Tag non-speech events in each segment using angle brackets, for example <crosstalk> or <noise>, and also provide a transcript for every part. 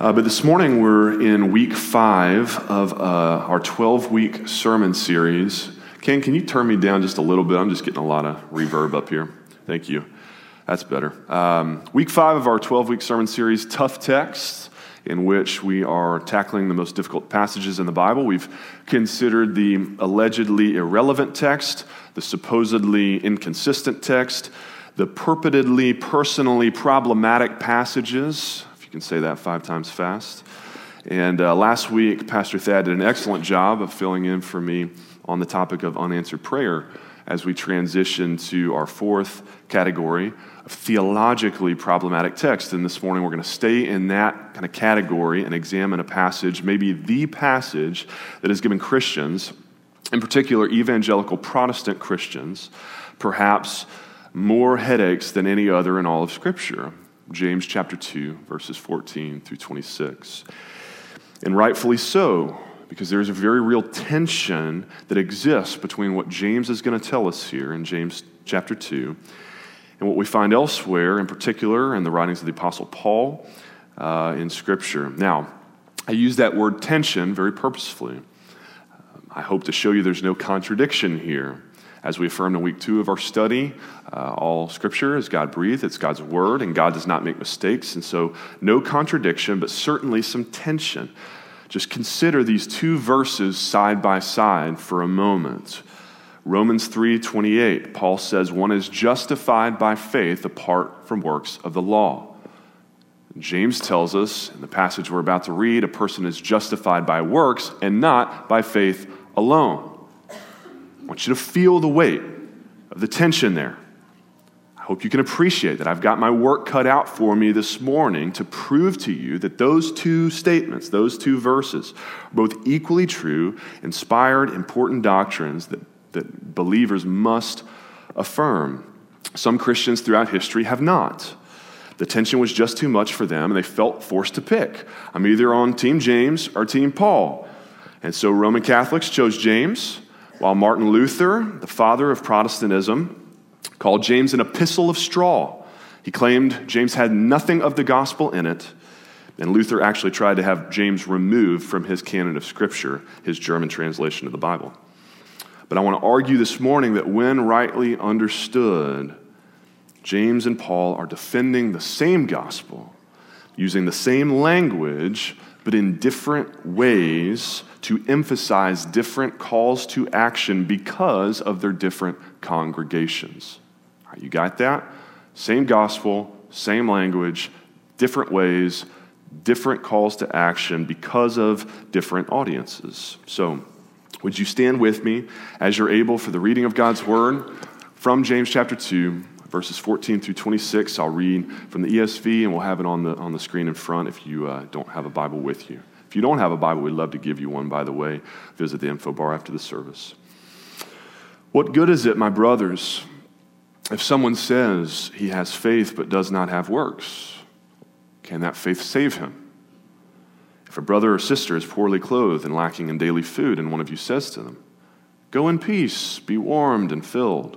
Uh, but this morning we're in week five of uh, our 12 week sermon series. Ken, can you turn me down just a little bit? I'm just getting a lot of reverb up here. Thank you. That's better. Um, week five of our 12 week sermon series, Tough Texts, in which we are tackling the most difficult passages in the Bible. We've considered the allegedly irrelevant text, the supposedly inconsistent text, the purportedly personally problematic passages, you can say that five times fast. And uh, last week, Pastor Thad did an excellent job of filling in for me on the topic of unanswered prayer as we transition to our fourth category of theologically problematic text. And this morning, we're going to stay in that kind of category and examine a passage, maybe the passage that has given Christians, in particular evangelical Protestant Christians, perhaps more headaches than any other in all of Scripture. James chapter 2, verses 14 through 26. And rightfully so, because there's a very real tension that exists between what James is going to tell us here in James chapter 2 and what we find elsewhere, in particular in the writings of the Apostle Paul uh, in Scripture. Now, I use that word tension very purposefully. I hope to show you there's no contradiction here. As we affirmed in week two of our study, uh, all scripture is God breathed, it's God's word, and God does not make mistakes. And so, no contradiction, but certainly some tension. Just consider these two verses side by side for a moment. Romans 3:28 Paul says one is justified by faith apart from works of the law. James tells us in the passage we're about to read a person is justified by works and not by faith alone want you to feel the weight of the tension there. I hope you can appreciate that I've got my work cut out for me this morning to prove to you that those two statements, those two verses, are both equally true, inspired, important doctrines that, that believers must affirm. Some Christians throughout history have not. The tension was just too much for them, and they felt forced to pick. I'm either on Team James or Team Paul. And so Roman Catholics chose James, while Martin Luther, the father of Protestantism, called James an epistle of straw. He claimed James had nothing of the gospel in it, and Luther actually tried to have James removed from his canon of Scripture, his German translation of the Bible. But I want to argue this morning that when rightly understood, James and Paul are defending the same gospel, using the same language, but in different ways to emphasize different calls to action because of their different congregations. you got that? Same gospel, same language, different ways, different calls to action because of different audiences. So, would you stand with me as you're able for the reading of God's word from James chapter 2, verses 14 through 26? I'll read from the ESV and we'll have it on the, on the screen in front if you uh, don't have a Bible with you. If you don't have a Bible, we'd love to give you one, by the way. Visit the info bar after the service. What good is it, my brothers, if someone says he has faith but does not have works? Can that faith save him? If a brother or sister is poorly clothed and lacking in daily food, and one of you says to them, Go in peace, be warmed and filled,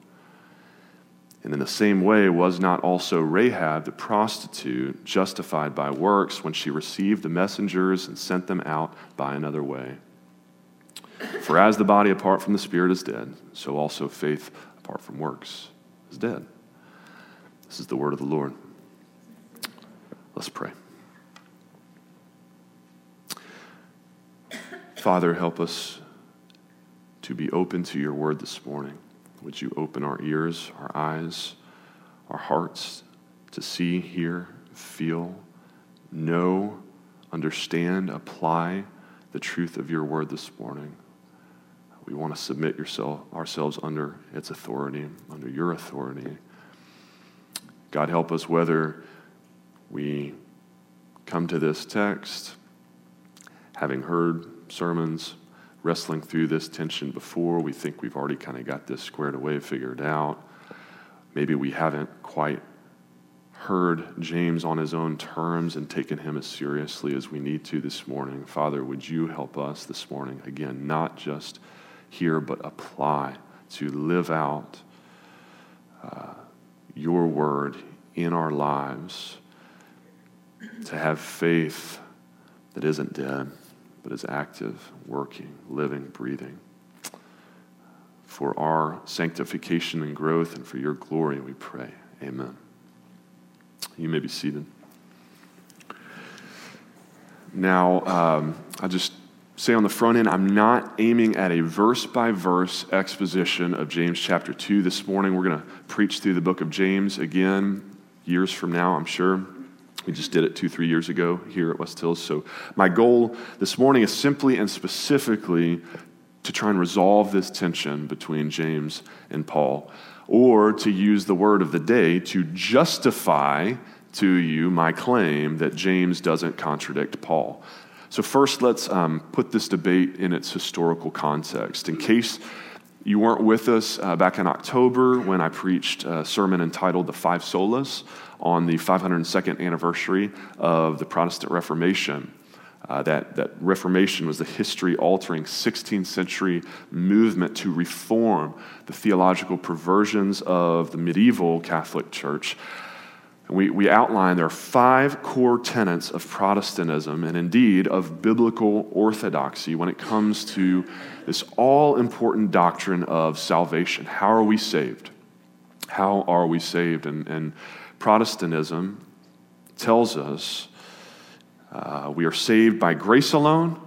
And in the same way, was not also Rahab the prostitute justified by works when she received the messengers and sent them out by another way? For as the body apart from the spirit is dead, so also faith apart from works is dead. This is the word of the Lord. Let's pray. Father, help us to be open to your word this morning. Would you open our ears, our eyes, our hearts to see, hear, feel, know, understand, apply the truth of your word this morning? We want to submit yourself, ourselves under its authority, under your authority. God, help us whether we come to this text having heard sermons, wrestling through this tension before. We think we've already kind of got this squared away, figured out. Maybe we haven't quite heard James on his own terms and taken him as seriously as we need to this morning. Father, would you help us this morning? Again, not just hear, but apply to live out uh, your word in our lives, to have faith that isn't dead, but is active, working, living, breathing. For our sanctification and growth and for your glory, we pray. Amen. You may be seated. Now, um, I just say on the front end, I'm not aiming at a verse by verse exposition of James chapter 2 this morning. We're going to preach through the book of James again years from now, I'm sure. We just did it two, three years ago here at West Hills. So, my goal this morning is simply and specifically to try and resolve this tension between James and Paul, or to use the word of the day to justify to you my claim that James doesn't contradict Paul. So, first, let's um, put this debate in its historical context. In case you weren't with us uh, back in October when I preached a sermon entitled The Five Solas on the 502nd anniversary of the Protestant Reformation. Uh, that, that Reformation was the history altering 16th century movement to reform the theological perversions of the medieval Catholic Church we, we outline there are five core tenets of Protestantism and indeed of biblical orthodoxy when it comes to this all important doctrine of salvation. How are we saved? How are we saved? And, and Protestantism tells us uh, we are saved by grace alone,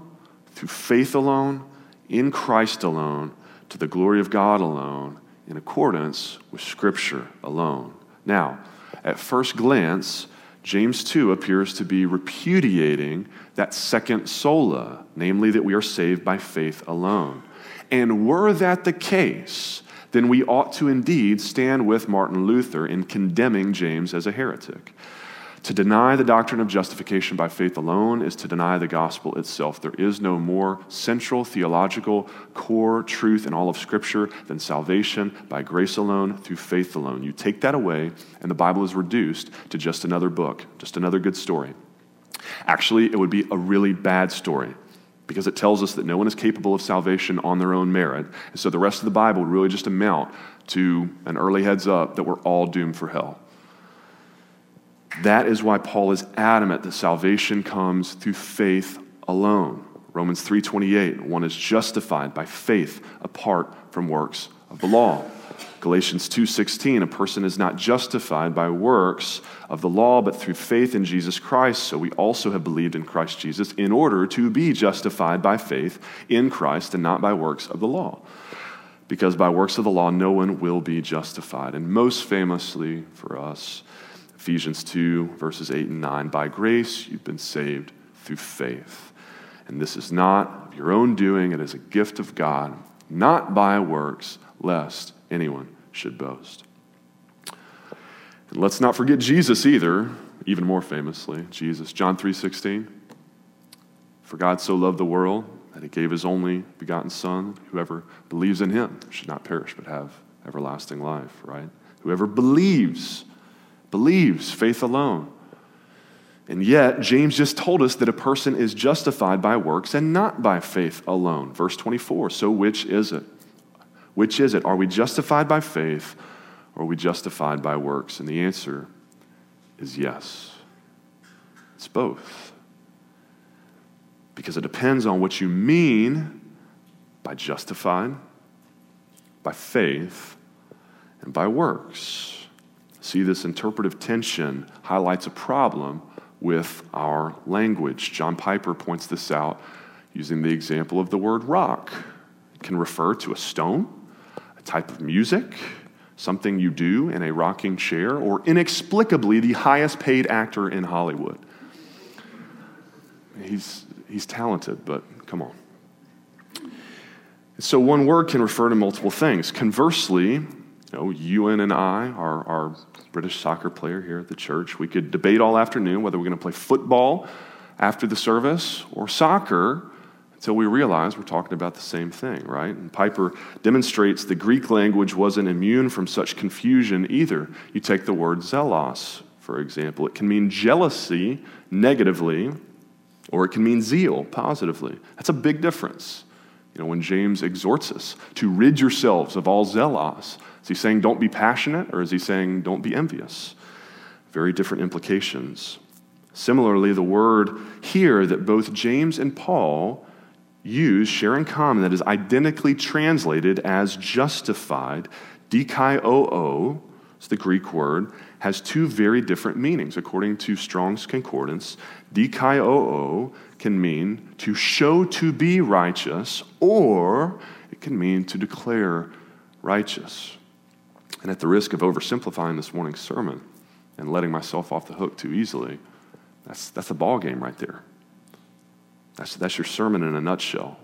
through faith alone, in Christ alone, to the glory of God alone, in accordance with Scripture alone. Now, at first glance, James 2 appears to be repudiating that second sola, namely that we are saved by faith alone. And were that the case, then we ought to indeed stand with Martin Luther in condemning James as a heretic. To deny the doctrine of justification by faith alone is to deny the gospel itself. There is no more central theological core truth in all of Scripture than salvation by grace alone, through faith alone. You take that away, and the Bible is reduced to just another book, just another good story. Actually, it would be a really bad story because it tells us that no one is capable of salvation on their own merit. And so the rest of the Bible would really just amount to an early heads up that we're all doomed for hell. That is why Paul is adamant that salvation comes through faith alone. Romans 3:28, one is justified by faith apart from works of the law. Galatians 2:16, a person is not justified by works of the law but through faith in Jesus Christ. So we also have believed in Christ Jesus in order to be justified by faith in Christ and not by works of the law. Because by works of the law no one will be justified. And most famously for us, Ephesians 2, verses 8 and 9. By grace, you've been saved through faith. And this is not of your own doing, it is a gift of God, not by works, lest anyone should boast. And let's not forget Jesus either, even more famously, Jesus. John 3:16. For God so loved the world that he gave his only begotten son, whoever believes in him should not perish but have everlasting life, right? Whoever believes believes, faith alone. And yet, James just told us that a person is justified by works and not by faith alone. Verse 24. So, which is it? Which is it? Are we justified by faith or are we justified by works? And the answer is yes. It's both. Because it depends on what you mean by justified, by faith, and by works. See, this interpretive tension highlights a problem with our language. John Piper points this out using the example of the word rock. It can refer to a stone, a type of music, something you do in a rocking chair, or inexplicably the highest paid actor in Hollywood. He's, he's talented, but come on. So one word can refer to multiple things. Conversely, you know, Ewan and I, our, our British soccer player here at the church, we could debate all afternoon whether we're going to play football after the service or soccer until we realize we're talking about the same thing, right? And Piper demonstrates the Greek language wasn't immune from such confusion either. You take the word zelos, for example, it can mean jealousy negatively, or it can mean zeal positively. That's a big difference. You know, when James exhorts us to rid yourselves of all zelos, is he saying don't be passionate or is he saying don't be envious? Very different implications. Similarly, the word here that both James and Paul use share in common that is identically translated as justified, dikaio, it's the Greek word, has two very different meanings. According to Strong's Concordance, dikaio can mean to show to be righteous, or it can mean to declare righteous. And at the risk of oversimplifying this morning's sermon and letting myself off the hook too easily, that's, that's a ball game right there. That's, that's your sermon in a nutshell.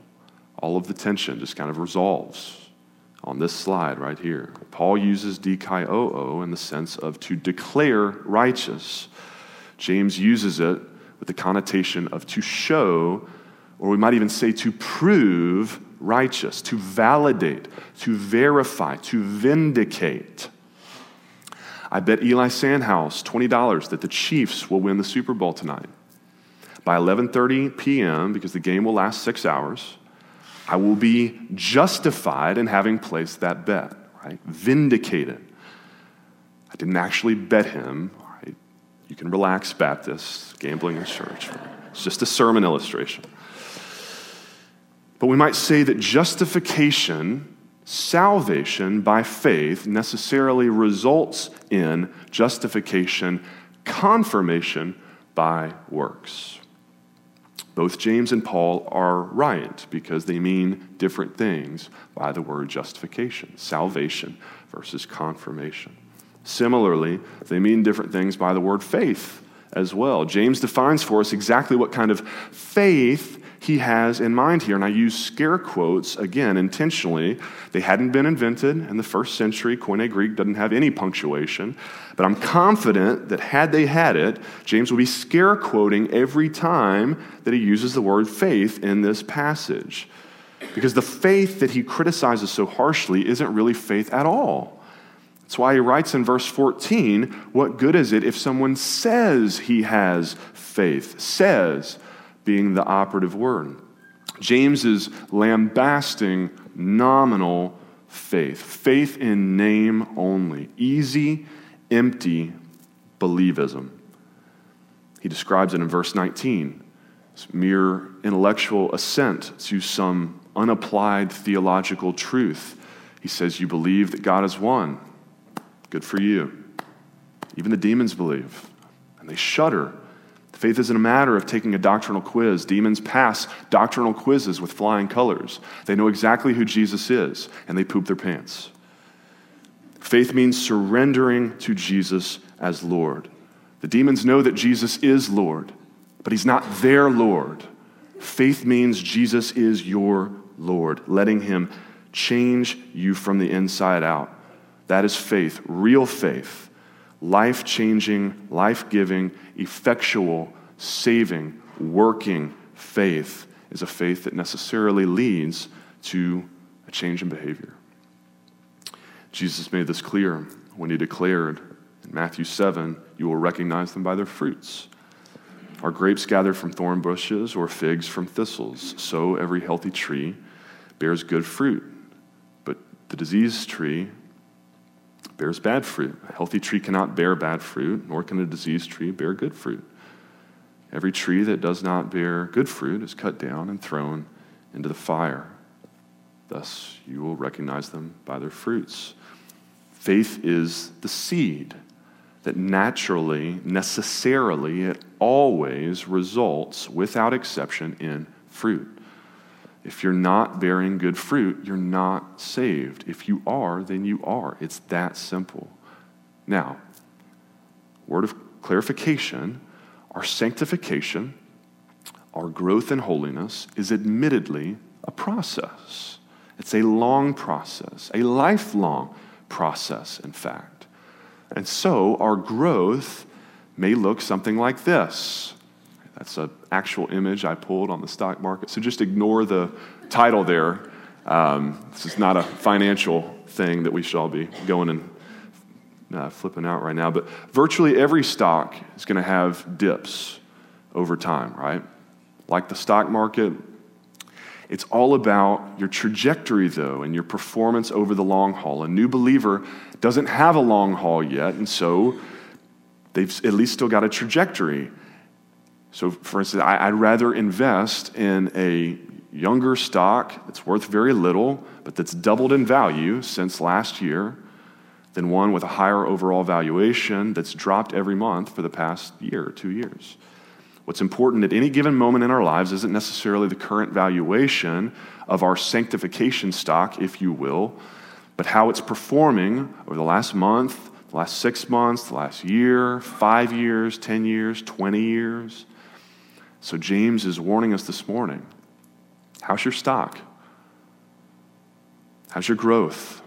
All of the tension just kind of resolves on this slide right here. Paul uses dikaio in the sense of to declare righteous. James uses it with the connotation of to show, or we might even say to prove righteous, to validate, to verify, to vindicate. I bet Eli Sandhouse $20 that the Chiefs will win the Super Bowl tonight. By 11:30 p.m., because the game will last 6 hours, I will be justified in having placed that bet, right? Vindicated. I didn't actually bet him. Right? You can relax, Baptist, gambling in church. It's just a sermon illustration. But we might say that justification, salvation by faith, necessarily results in justification, confirmation by works. Both James and Paul are right because they mean different things by the word justification, salvation versus confirmation. Similarly, they mean different things by the word faith as well. James defines for us exactly what kind of faith he has in mind here. And I use scare quotes again intentionally. They hadn't been invented in the first century. Koine Greek doesn't have any punctuation. But I'm confident that had they had it, James would be scare quoting every time that he uses the word faith in this passage. Because the faith that he criticizes so harshly isn't really faith at all. That's why he writes in verse 14 What good is it if someone says he has faith? Says, being the operative word. James is lambasting nominal faith, faith in name only, easy, empty believism. He describes it in verse 19 it's mere intellectual assent to some unapplied theological truth. He says, You believe that God is one. Good for you. Even the demons believe, and they shudder Faith isn't a matter of taking a doctrinal quiz. Demons pass doctrinal quizzes with flying colors. They know exactly who Jesus is, and they poop their pants. Faith means surrendering to Jesus as Lord. The demons know that Jesus is Lord, but he's not their Lord. Faith means Jesus is your Lord, letting him change you from the inside out. That is faith, real faith life changing, life giving, effectual, saving, working faith is a faith that necessarily leads to a change in behavior. Jesus made this clear when he declared in Matthew 7 you will recognize them by their fruits. Are grapes gathered from thorn bushes or figs from thistles? So every healthy tree bears good fruit, but the diseased tree bears bad fruit. A healthy tree cannot bear bad fruit, nor can a diseased tree bear good fruit. Every tree that does not bear good fruit is cut down and thrown into the fire. Thus, you will recognize them by their fruits. Faith is the seed that naturally, necessarily, it always results, without exception, in fruit. If you're not bearing good fruit, you're not saved. If you are, then you are. It's that simple. Now, word of clarification our sanctification, our growth in holiness is admittedly a process. It's a long process, a lifelong process, in fact. And so our growth may look something like this. That's an actual image I pulled on the stock market. So just ignore the title there. Um, this is not a financial thing that we should all be going and uh, flipping out right now, but virtually every stock is going to have dips over time, right? Like the stock market, it's all about your trajectory, though, and your performance over the long haul. A new believer doesn't have a long haul yet, and so they've at least still got a trajectory. So, for instance, I, would rather invest in a younger stock that's worth very little, but that's doubled in value since last year than one with a higher overall valuation that's dropped every month for the past year or two years. What's important at any given moment in our lives isn't necessarily the current valuation of our sanctification stock, if you will, but how it's performing over the last month, the last six months, the last year, five years, 10 years, 20 years. So, James is warning us this morning how's your stock? How's your growth?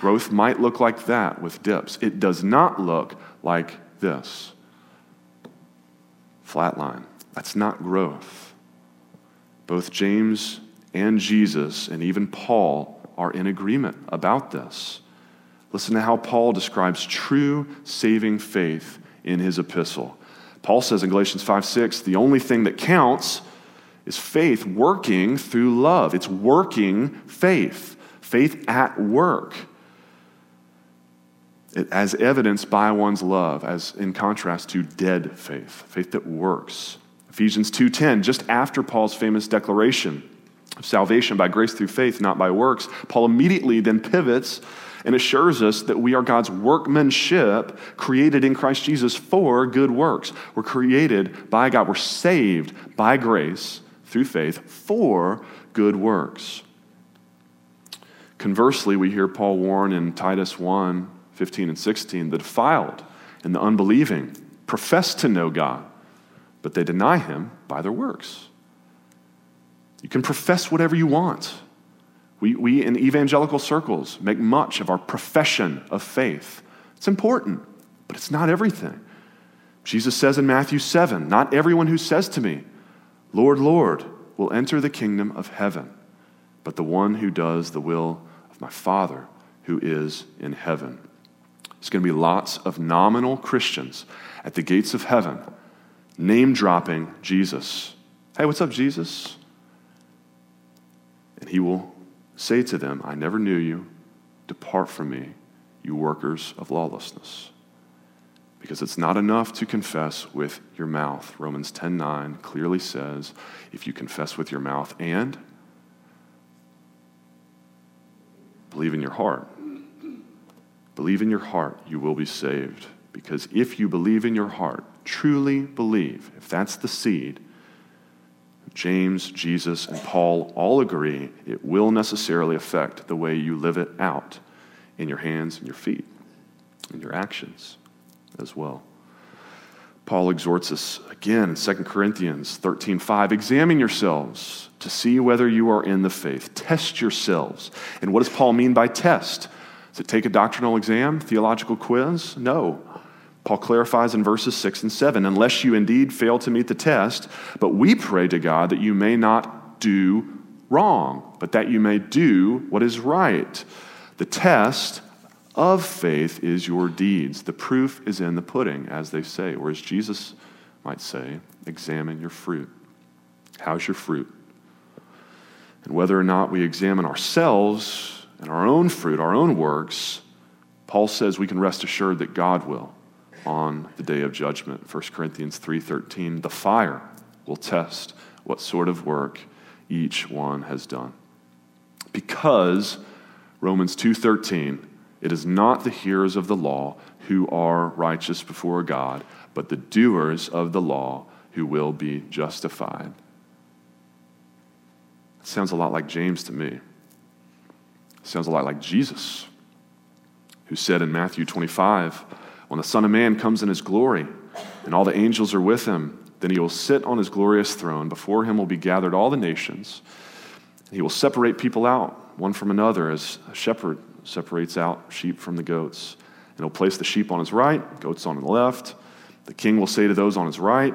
Growth might look like that with dips. It does not look like this. Flatline. That's not growth. Both James and Jesus, and even Paul, are in agreement about this. Listen to how Paul describes true saving faith in his epistle. Paul says in Galatians 5 6, the only thing that counts is faith working through love. It's working faith, faith at work as evidenced by one's love, as in contrast to dead faith, faith that works. Ephesians 2:10, just after Paul's famous declaration of salvation by grace through faith, not by works, Paul immediately then pivots and assures us that we are God's workmanship created in Christ Jesus for good works. We're created by God, we're saved by grace through faith for good works. Conversely, we hear Paul warn in Titus 1 15 and 16, the defiled and the unbelieving profess to know God, but they deny him by their works. You can profess whatever you want. We, we in evangelical circles make much of our profession of faith. It's important, but it's not everything. Jesus says in Matthew 7 Not everyone who says to me, Lord, Lord, will enter the kingdom of heaven, but the one who does the will of my Father who is in heaven. There's going to be lots of nominal Christians at the gates of heaven name dropping Jesus. Hey, what's up, Jesus? And he will say to them, I never knew you. Depart from me, you workers of lawlessness. Because it's not enough to confess with your mouth. Romans 10:9 clearly says, if you confess with your mouth and believe in your heart Believe in your heart, you will be saved. Because if you believe in your heart, truly believe, if that's the seed, James, Jesus, and Paul all agree it will necessarily affect the way you live it out in your hands and your feet, and your actions as well. Paul exhorts us again in 2 Corinthians 13:5, examine yourselves to see whether you are in the faith. Test yourselves. And what does Paul mean by test? Does it take a doctrinal exam, theological quiz? No. Paul clarifies in verses 6 and 7 unless you indeed fail to meet the test, but we pray to God that you may not do wrong, but that you may do what is right. The test of faith is your deeds. The proof is in the pudding, as they say, or as Jesus might say, examine your fruit. How's your fruit? And whether or not we examine ourselves and our own fruit, our own works, Paul says we can rest assured that God will on the day of judgment. 1 Corinthians 3:13, the fire will test what sort of work each one has done. Because Romans 2:13, it is not the hearers of the law who are righteous before God, but the doers of the law who will be justified. sounds a lot like James to me. sounds a lot like Jesus, who said in Matthew 25, When the Son of Man comes in his glory, and all the angels are with him, then he will sit on his glorious throne. Before him will be gathered all the nations. He will separate people out, one from another, as a shepherd separates out sheep from the goats. And he'll place the sheep on his right, goats on the left. The king will say to those on his right,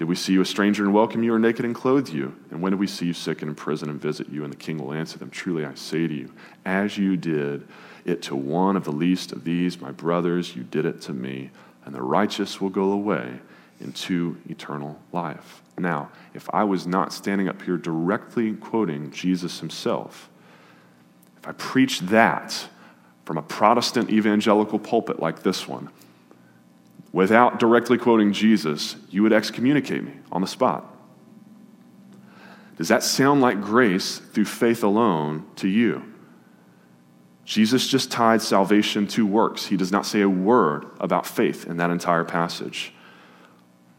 did we see you a stranger and welcome you, or naked and clothe you? And when did we see you sick and in prison and visit you? And the king will answer them Truly I say to you, as you did it to one of the least of these, my brothers, you did it to me. And the righteous will go away into eternal life. Now, if I was not standing up here directly quoting Jesus himself, if I preached that from a Protestant evangelical pulpit like this one, without directly quoting Jesus, you would excommunicate me on the spot. Does that sound like grace through faith alone to you? Jesus just tied salvation to works. He does not say a word about faith in that entire passage.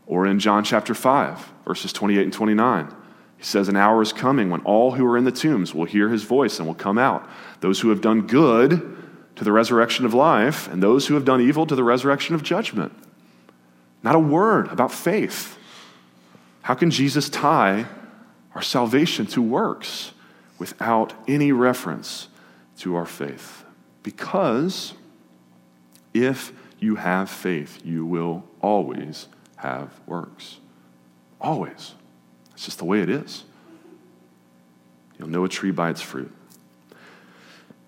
Or in John chapter 5, verses 28 and 29, he says, An hour is coming when all who are in the tombs will hear his voice and will come out. Those who have done good to the resurrection of life, and those who have done evil to the resurrection of judgment. Not a word about faith. How can Jesus tie our salvation to works without any reference to our faith? Because if you have faith, you will always have works. Always. It's just the way it is. You'll know a tree by its fruit.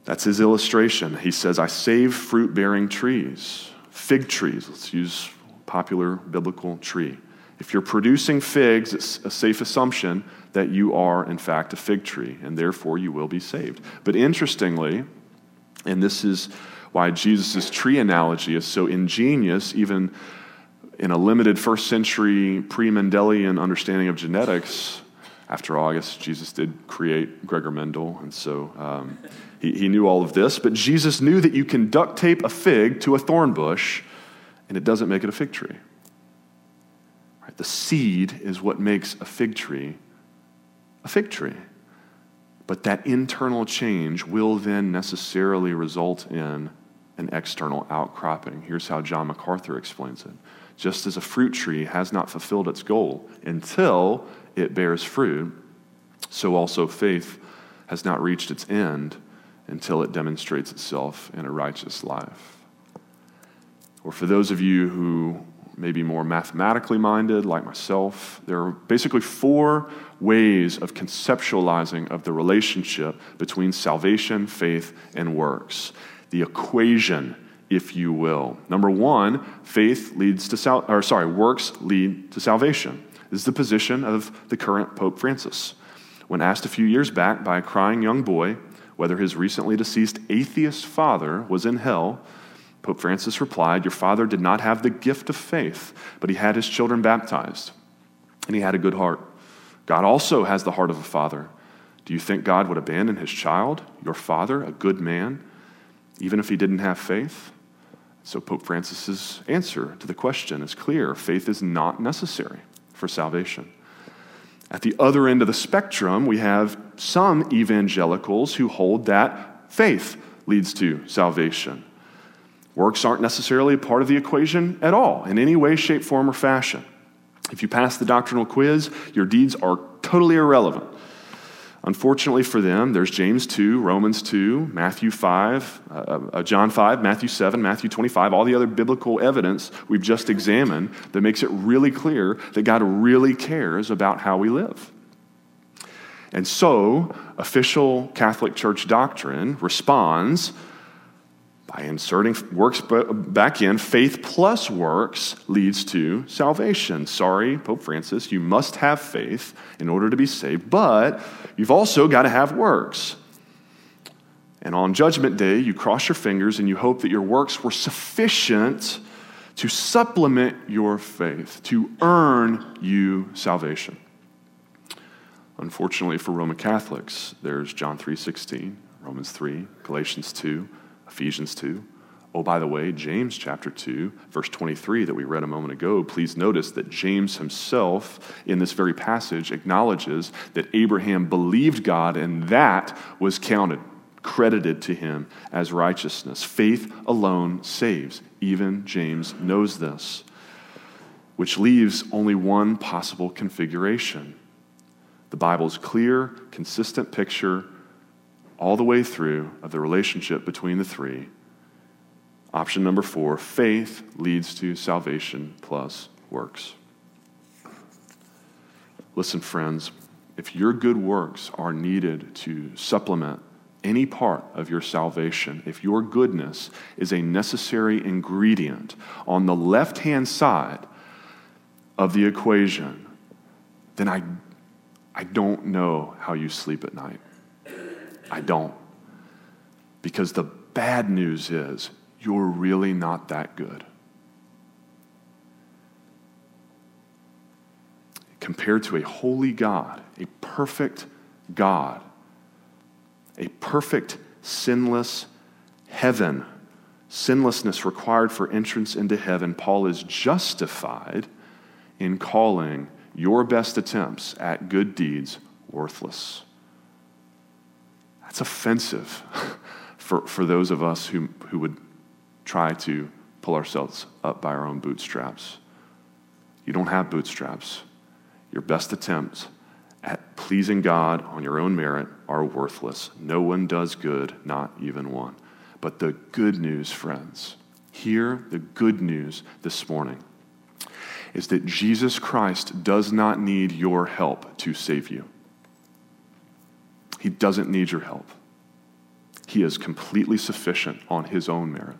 That's his illustration. He says, I save fruit bearing trees, fig trees. Let's use popular biblical tree. If you're producing figs, it's a safe assumption that you are, in fact, a fig tree, and therefore you will be saved. But interestingly, and this is why Jesus' tree analogy is so ingenious, even in a limited first century pre Mendelian understanding of genetics. After August, Jesus did create Gregor Mendel, and so um, he, he knew all of this, but Jesus knew that you can duct tape a fig to a thorn bush and it doesn't make it a fig tree. Right? The seed is what makes a fig tree a fig tree. But that internal change will then necessarily result in an external outcropping. Here's how John MacArthur explains it. Just as a fruit tree has not fulfilled its goal until it bears fruit, so also faith has not reached its end until it demonstrates itself in a righteous life. Or for those of you who may be more mathematically minded, like myself, there are basically four ways of conceptualizing of the relationship between salvation, faith, and works. The equation, if you will. Number one, faith leads to sal- or sorry, works lead to salvation. Is the position of the current Pope Francis. When asked a few years back by a crying young boy whether his recently deceased atheist father was in hell, Pope Francis replied, Your father did not have the gift of faith, but he had his children baptized, and he had a good heart. God also has the heart of a father. Do you think God would abandon his child, your father, a good man, even if he didn't have faith? So, Pope Francis's answer to the question is clear faith is not necessary for salvation. At the other end of the spectrum, we have some evangelicals who hold that faith leads to salvation. Works aren't necessarily a part of the equation at all, in any way, shape, form, or fashion. If you pass the doctrinal quiz, your deeds are totally irrelevant. Unfortunately for them, there's James 2, Romans 2, Matthew 5, uh, uh, John 5, Matthew 7, Matthew 25, all the other biblical evidence we've just examined that makes it really clear that God really cares about how we live. And so, official Catholic Church doctrine responds by inserting works back in, faith plus works leads to salvation. Sorry, Pope Francis, you must have faith in order to be saved, but you've also got to have works. And on Judgment Day, you cross your fingers and you hope that your works were sufficient to supplement your faith, to earn you salvation. Unfortunately for Roman Catholics, there's John 3:16, Romans 3, Galatians 2, Ephesians 2. Oh, by the way, James chapter 2, verse 23 that we read a moment ago, please notice that James himself in this very passage acknowledges that Abraham believed God and that was counted, credited to him as righteousness. Faith alone saves. Even James knows this, which leaves only one possible configuration. The Bible's clear, consistent picture all the way through of the relationship between the three Option number four faith leads to salvation plus works. Listen, friends, if your good works are needed to supplement any part of your salvation, if your goodness is a necessary ingredient on the left hand side of the equation, then I, I don't know how you sleep at night. I don't. Because the bad news is you're really not that good. Compared to a holy God, a perfect God, a perfect, sinless heaven, sinlessness required for entrance into heaven, Paul is justified in calling your best attempts at good deeds worthless. That's offensive <laughs> for, for those of us who, who would try to pull ourselves up by our own bootstraps. You don't have bootstraps. Your best attempts at pleasing God on your own merit are worthless. No one does good, not even one. But the good news, friends, hear the good news this morning is that Jesus Christ does not need your help to save you. He doesn't need your help. He is completely sufficient on his own merit.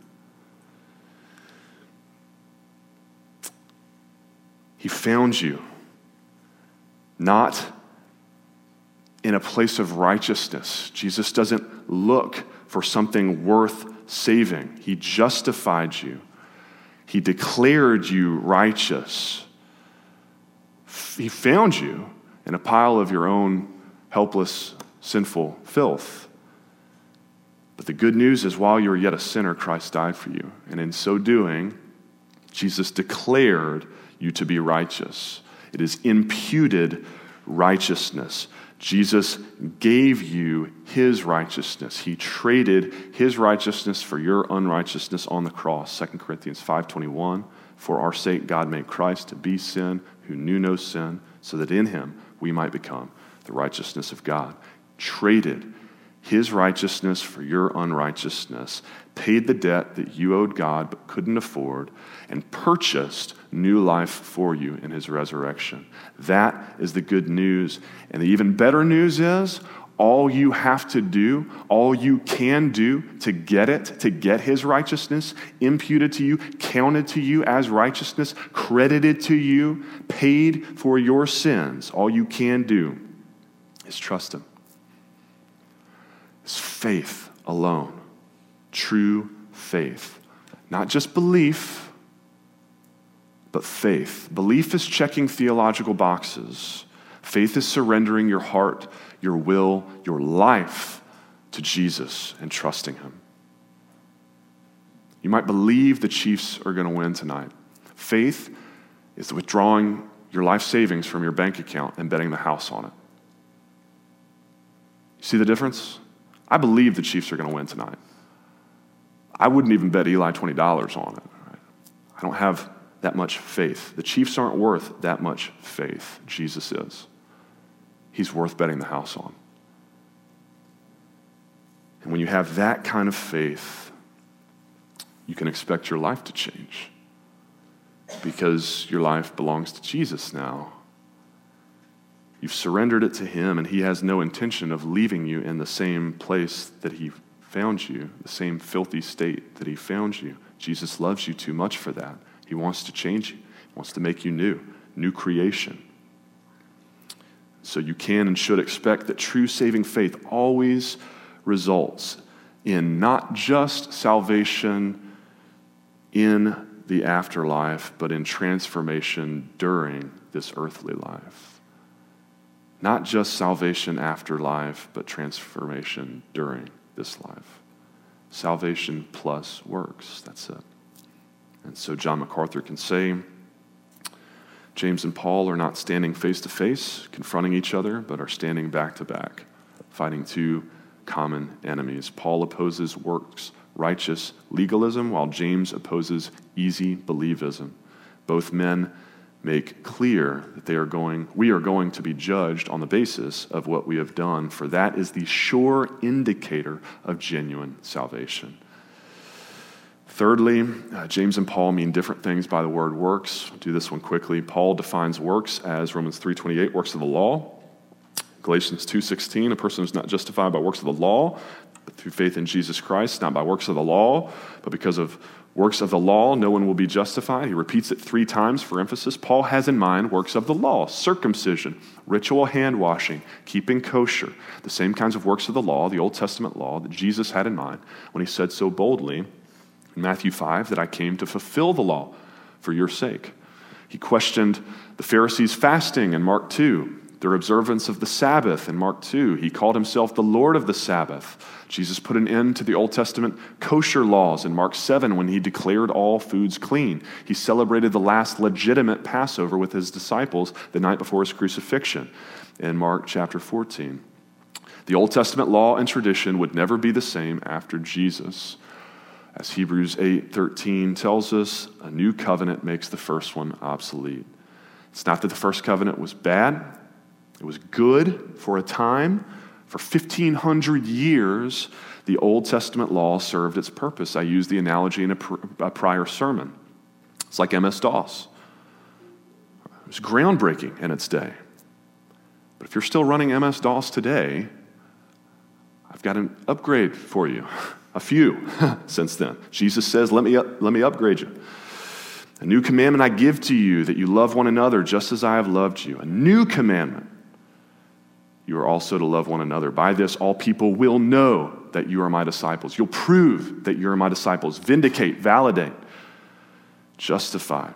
He found you not in a place of righteousness. Jesus doesn't look for something worth saving. He justified you, He declared you righteous. He found you in a pile of your own helpless, sinful filth. But the good news is, while you were yet a sinner, Christ died for you. And in so doing, Jesus declared you to be righteous. It is imputed righteousness. Jesus gave you his righteousness. He traded his righteousness for your unrighteousness on the cross. 2 Corinthians 5:21 For our sake God made Christ to be sin who knew no sin so that in him we might become the righteousness of God. Traded his righteousness for your unrighteousness, paid the debt that you owed God but couldn't afford, and purchased new life for you in his resurrection. That is the good news. And the even better news is all you have to do, all you can do to get it, to get his righteousness imputed to you, counted to you as righteousness, credited to you, paid for your sins, all you can do is trust him is faith alone. True faith. Not just belief, but faith. Belief is checking theological boxes. Faith is surrendering your heart, your will, your life to Jesus and trusting Him. You might believe the Chiefs are going to win tonight. Faith is withdrawing your life savings from your bank account and betting the house on it. See the difference? I believe the Chiefs are going to win tonight. I wouldn't even bet Eli $20 on it. Right? I don't have that much faith. The Chiefs aren't worth that much faith. Jesus is. He's worth betting the house on. And when you have that kind of faith, you can expect your life to change because your life belongs to Jesus now. You've surrendered it to Him, and He has no intention of leaving you in the same place that He found you, the same filthy state that He found you. Jesus loves you too much for that. He wants to change you, He wants to make you new, new creation. So you can and should expect that true saving faith always results in not just salvation in the afterlife, but in transformation during this earthly life. Not just salvation after life, but transformation during this life. Salvation plus works. That's it. And so John MacArthur can say James and Paul are not standing face to face, confronting each other, but are standing back to back, fighting two common enemies. Paul opposes works righteous legalism, while James opposes easy believism. Both men make clear that they are going, we are going to be judged on the basis of what we have done, for that is the sure indicator of genuine salvation. Thirdly, uh, James and Paul mean different things by the word works. I'll do this one quickly. Paul defines works as Romans 3:28, works of the law. Galatians 2:16, a person is not justified by works of the law, but through faith in Jesus Christ, not by works of the law, but because of works of the law, no one will be justified. He repeats it three times for emphasis. Paul has in mind works of the law, circumcision, ritual hand washing, keeping kosher, the same kinds of works of the law, the Old Testament law, that Jesus had in mind when he said so boldly in Matthew 5 that I came to fulfill the law for your sake. He questioned the Pharisees' fasting in Mark 2 their observance of the Sabbath in Mark 2. He called himself the Lord of the Sabbath. Jesus put an end to the Old Testament kosher laws in Mark 7 when he declared all foods clean. He celebrated the last legitimate Passover with his disciples the night before his crucifixion in Mark chapter 14. The Old Testament law and tradition would never be the same after Jesus. As Hebrews 8:13 tells us, a new covenant makes the first one obsolete. It's not that the first covenant was bad, it was good for a time. For 1,500 years, the Old Testament law served its purpose. I used the analogy in a, pr- a prior sermon. It's like MS DOS. It was groundbreaking in its day. But if you're still running MS DOS today, I've got an upgrade for you. <laughs> A few <laughs> since then. Jesus says, let me, let me upgrade you. A new commandment I give to you that you love one another just as I have loved you. A new commandment you are also to love one another. By this, all people will know that you are my disciples. You'll prove that you are my disciples. Vindicate, validate, justify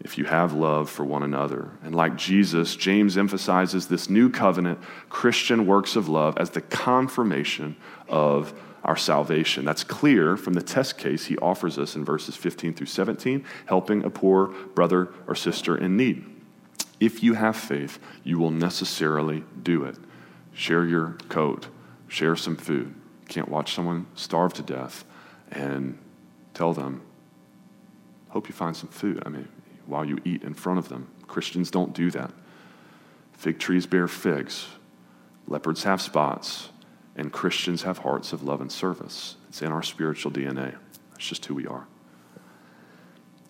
if you have love for one another. And like Jesus, James emphasizes this new covenant, Christian works of love, as the confirmation of our salvation. That's clear from the test case he offers us in verses 15 through 17, helping a poor brother or sister in need. If you have faith, you will necessarily do it. Share your coat, share some food. Can't watch someone starve to death and tell them, hope you find some food. I mean, while you eat in front of them. Christians don't do that. Fig trees bear figs, leopards have spots, and Christians have hearts of love and service. It's in our spiritual DNA. That's just who we are.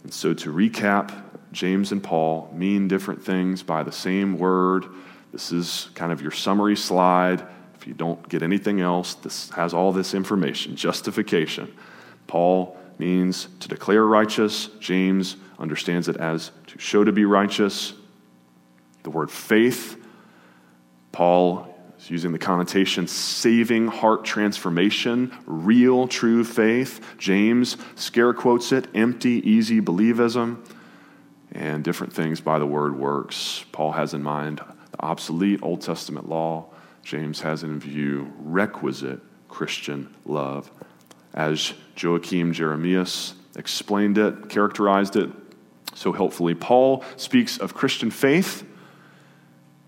And so, to recap, James and Paul mean different things by the same word. This is kind of your summary slide. If you don't get anything else, this has all this information justification. Paul means to declare righteous, James understands it as to show to be righteous. The word faith, Paul using the connotation saving heart transformation, real, true faith. James scare quotes it empty, easy believism, and different things by the word works. Paul has in mind the obsolete Old Testament law. James has in view requisite Christian love. As Joachim Jeremias explained it, characterized it so helpfully, Paul speaks of Christian faith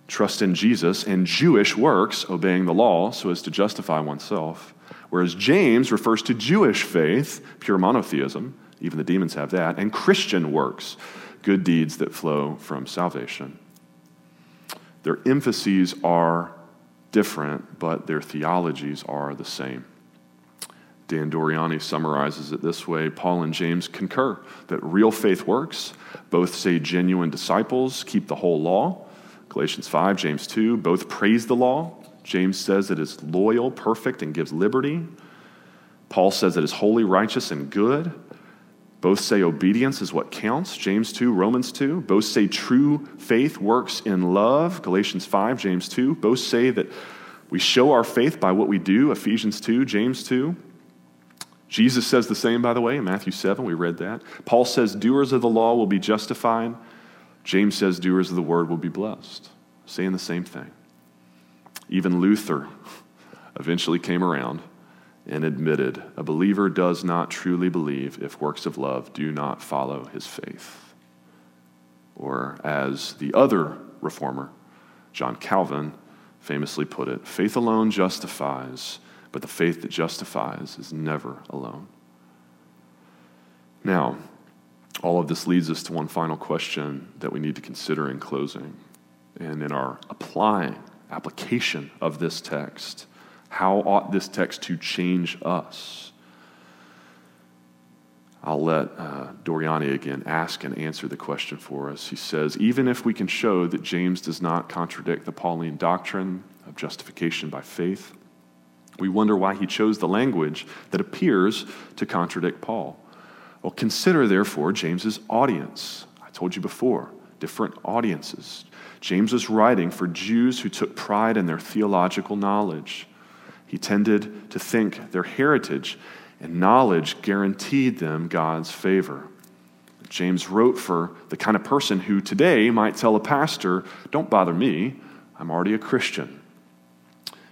trust in Jesus, and Jewish works, obeying the law so as to justify oneself. Whereas James refers to Jewish faith, pure monotheism, even the demons have that, and Christian works, good deeds that flow from salvation. Their emphases are different, but their theologies are the same. Dan Doriani summarizes it this way Paul and James concur that real faith works. Both say genuine disciples keep the whole law. Galatians 5, James 2, both praise the law. James says it is loyal, perfect, and gives liberty. Paul says it is holy, righteous, and good. Both say obedience is what counts. James 2, Romans 2. Both say true faith works in love. Galatians 5, James 2. Both say that We show our faith by what we do, Ephesians 2, James 2. Jesus says the same, by the way, in Matthew 7. We read that. Paul says, Doers of the law will be justified. James says, Doers of the word will be blessed. Saying the same thing. Even Luther <laughs> eventually came around and admitted a believer does not truly believe if works of love do not follow his faith. Or, as the other reformer, John Calvin, famously put it, faith alone justifies, but the faith that justifies is never alone. Now, all of this leads us to one final question that we need to consider in closing. And in our applying, application of this text, how ought this text to change us? I'll let uh, Doriani again ask and answer the question for us. He says, even if we can show that James does not contradict the Pauline doctrine of justification by faith, we wonder why he chose the language that appears to contradict Paul. Well, consider, therefore, James's audience. I told you before, different audiences. James was writing for Jews who took pride in their theological knowledge. He tended to think their heritage and knowledge guaranteed them God's favor. James wrote for the kind of person who today might tell a pastor, Don't bother me, I'm already a Christian.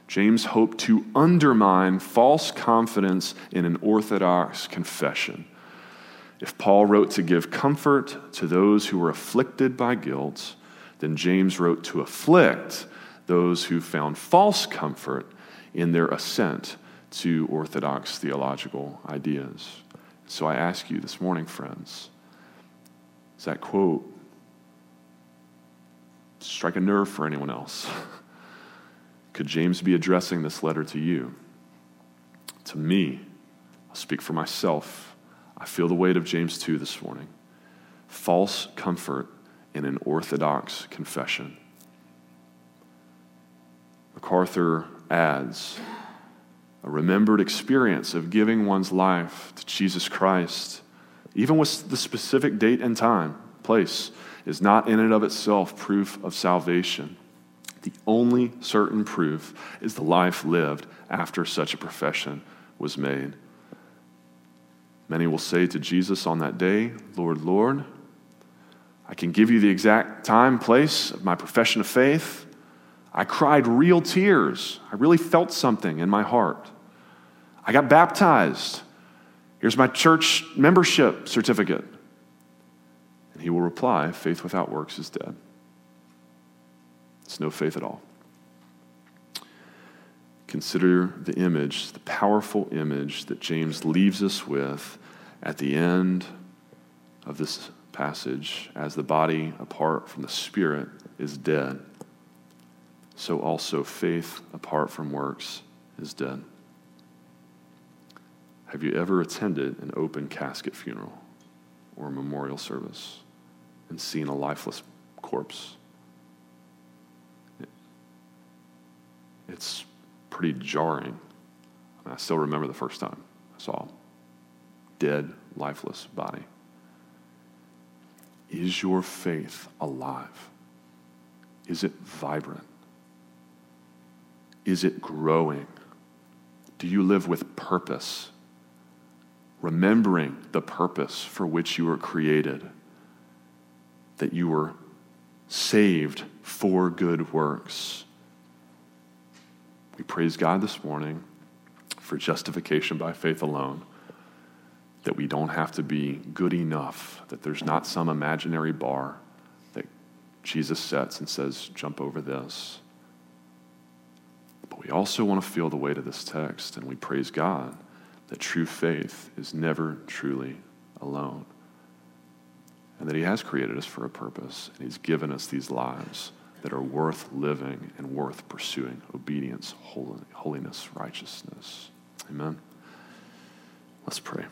James hoped to undermine false confidence in an orthodox confession. If Paul wrote to give comfort to those who were afflicted by guilt, then James wrote to afflict those who found false comfort in their assent to orthodox theological ideas. So I ask you this morning, friends, does that quote strike a nerve for anyone else? <laughs> Could James be addressing this letter to you? To me, I'll speak for myself. I feel the weight of James 2 this morning. False comfort in an orthodox confession. MacArthur adds a remembered experience of giving one's life to Jesus Christ, even with the specific date and time, place, is not in and of itself proof of salvation. The only certain proof is the life lived after such a profession was made. Many will say to Jesus on that day, Lord, Lord, I can give you the exact time, place of my profession of faith. I cried real tears. I really felt something in my heart. I got baptized. Here's my church membership certificate. And he will reply, Faith without works is dead. It's no faith at all. Consider the image, the powerful image that James leaves us with at the end of this passage as the body apart from the spirit is dead. So also faith apart from works is dead. Have you ever attended an open casket funeral or a memorial service and seen a lifeless corpse? It's pretty jarring. I still remember the first time I saw a dead, lifeless body. Is your faith alive? Is it vibrant? Is it growing? Do you live with purpose? Remembering the purpose for which you were created, that you were saved for good works. We praise God this morning for justification by faith alone, that we don't have to be good enough, that there's not some imaginary bar that Jesus sets and says, jump over this. But we also want to feel the weight of this text, and we praise God that true faith is never truly alone. And that He has created us for a purpose, and He's given us these lives that are worth living and worth pursuing obedience, holiness, righteousness. Amen. Let's pray.